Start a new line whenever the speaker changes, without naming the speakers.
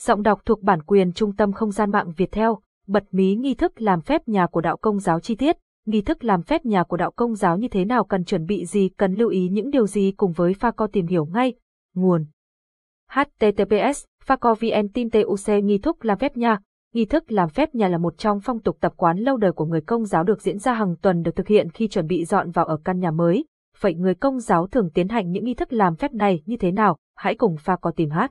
Giọng đọc thuộc bản quyền trung tâm không gian mạng Việt Theo, bật mí nghi thức làm phép nhà của đạo công giáo chi tiết, nghi thức làm phép nhà của đạo công giáo như thế nào cần chuẩn bị gì cần lưu ý những điều gì cùng với pha co tìm hiểu ngay. Nguồn https phaco vn tin tuc nghi thức làm phép nhà. Nghi thức làm phép nhà là một trong phong tục tập quán lâu đời của người công giáo được diễn ra hàng tuần được thực hiện khi chuẩn bị dọn vào ở căn nhà mới. Vậy người công giáo thường tiến hành những nghi thức làm phép này như thế nào? Hãy cùng pha co tìm hát